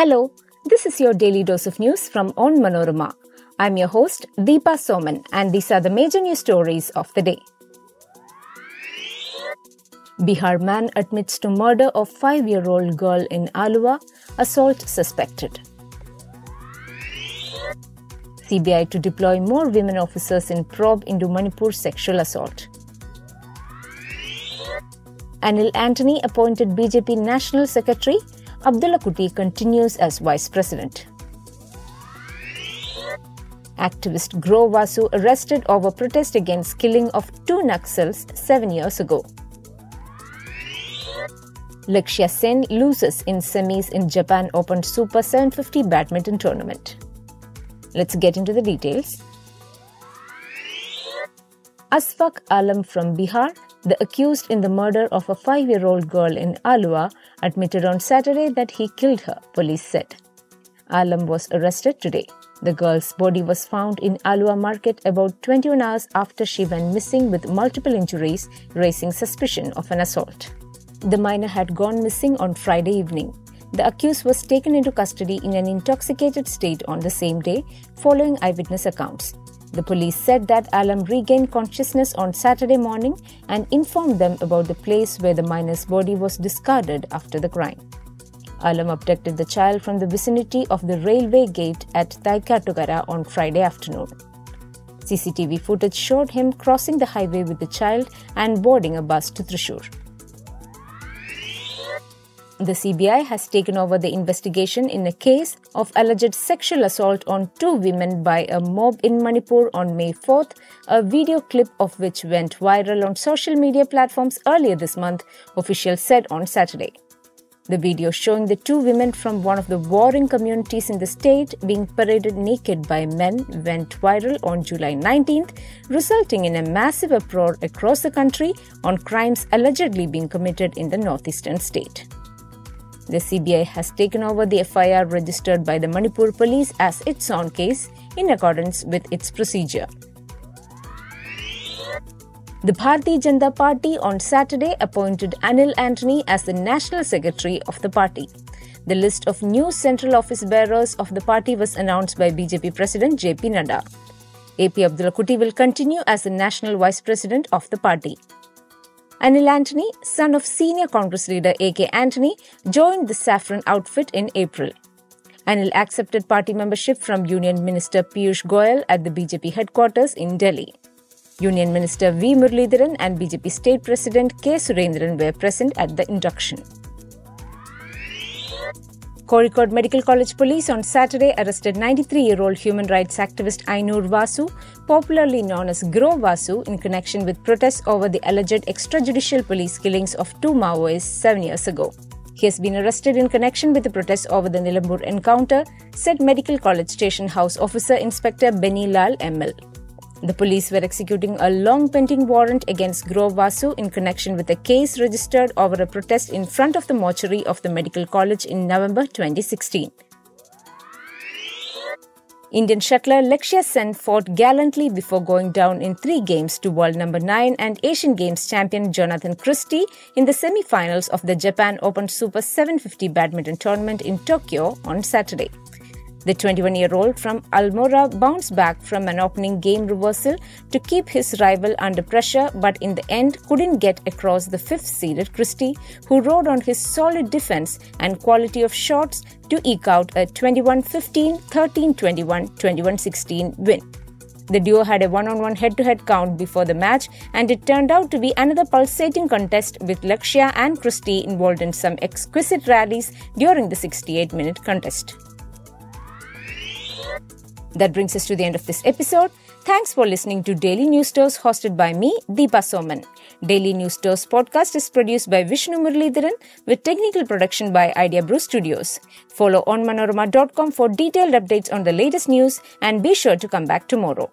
Hello, this is your daily dose of news from Onmanorama. I'm your host, Deepa Soman, and these are the major news stories of the day. Bihar man admits to murder of 5-year-old girl in Aluva, assault suspected. CBI to deploy more women officers in probe into Manipur sexual assault. Anil Antony appointed BJP National Secretary. Abdullakutty continues as Vice President. Activist Grow Vasu arrested over protest against killing of two Naxals seven years ago. Lakshya Sen loses in semis in Japan Open Super 750 badminton tournament. Let's get into the details. Asfaq Alam from Bihar, the accused in the murder of a five year old girl in Aluva, admitted on Saturday that he killed her, police said. Alam was arrested today. The girl's body was found in Aluva market about 21 hours after she went missing with multiple injuries, raising suspicion of an assault. The minor had gone missing on Friday evening. The accused was taken into custody in an intoxicated state on the same day, following eyewitness accounts. The police said that Alam regained consciousness on Saturday morning and informed them about the place where the minor's body was discarded after the crime. Alam abducted the child from the vicinity of the railway gate at Thaikkatukara on Friday afternoon. CCTV footage showed him crossing the highway with the child and boarding a bus to Thrissur. The CBI has taken over the investigation in a case of alleged sexual assault on two women by a mob in Manipur on May 4th, a video clip of which went viral on social media platforms earlier this month, officials said on Saturday. The video showing the two women from one of the warring communities in the state being paraded naked by men went viral on July 19th, resulting in a massive uproar across the country on crimes allegedly being committed in the northeastern state. The CBI has taken over the FIR registered by the Manipur police as its own case in accordance with its procedure. The Bharatiya Janata Party on Saturday appointed Anil Antony as the National Secretary of the party. The list of new central office bearers of the party was announced by BJP President JP Nadda. AP Abdullakutty will continue as the National Vice President of the party. Anil Antony, son of senior Congress leader A.K. Antony, joined the saffron outfit in April. Anil accepted party membership from Union Minister Piyush Goyal at the BJP headquarters in Delhi. Union Minister V. Muralidharan and BJP State President K. Surendran were present at the induction. Kozhikode Medical College Police on Saturday arrested 93 year old human rights activist Ainur Vasu, popularly known as Grow Vasu, in connection with protests over the alleged extrajudicial police killings of two Maoists seven years ago. He has been arrested in connection with the protests over the Nilambur encounter, said Medical College Station House Officer Inspector Benny Lal ML. The police were executing a long pending warrant against Grow Vasu in connection with a case registered over a protest in front of the mortuary of the medical college in November 2016. Indian shuttler Lakshya Sen fought gallantly before going down in three games to world number 9 and Asian Games champion Jonathan Christie in the semi finals of the Japan Open Super 750 badminton tournament in Tokyo on Saturday. The 21 year old from Almora bounced back from an opening game reversal to keep his rival under pressure, but in the end couldn't get across the fifth seeded Christie, who rode on his solid defense and quality of shots to eke out a 21 15, 13 21, 21 16 win. The duo had a one on one head to head count before the match, and it turned out to be another pulsating contest with Lakshya and Christie involved in some exquisite rallies during the 68 minute contest. That brings us to the end of this episode. Thanks for listening to Daily News Dose hosted by me, Deepa Soman. Daily News Dose podcast is produced by Vishnu Muralidharan with technical production by Idea Brew Studios. Follow on onmanorama.com for detailed updates on the latest news and be sure to come back tomorrow.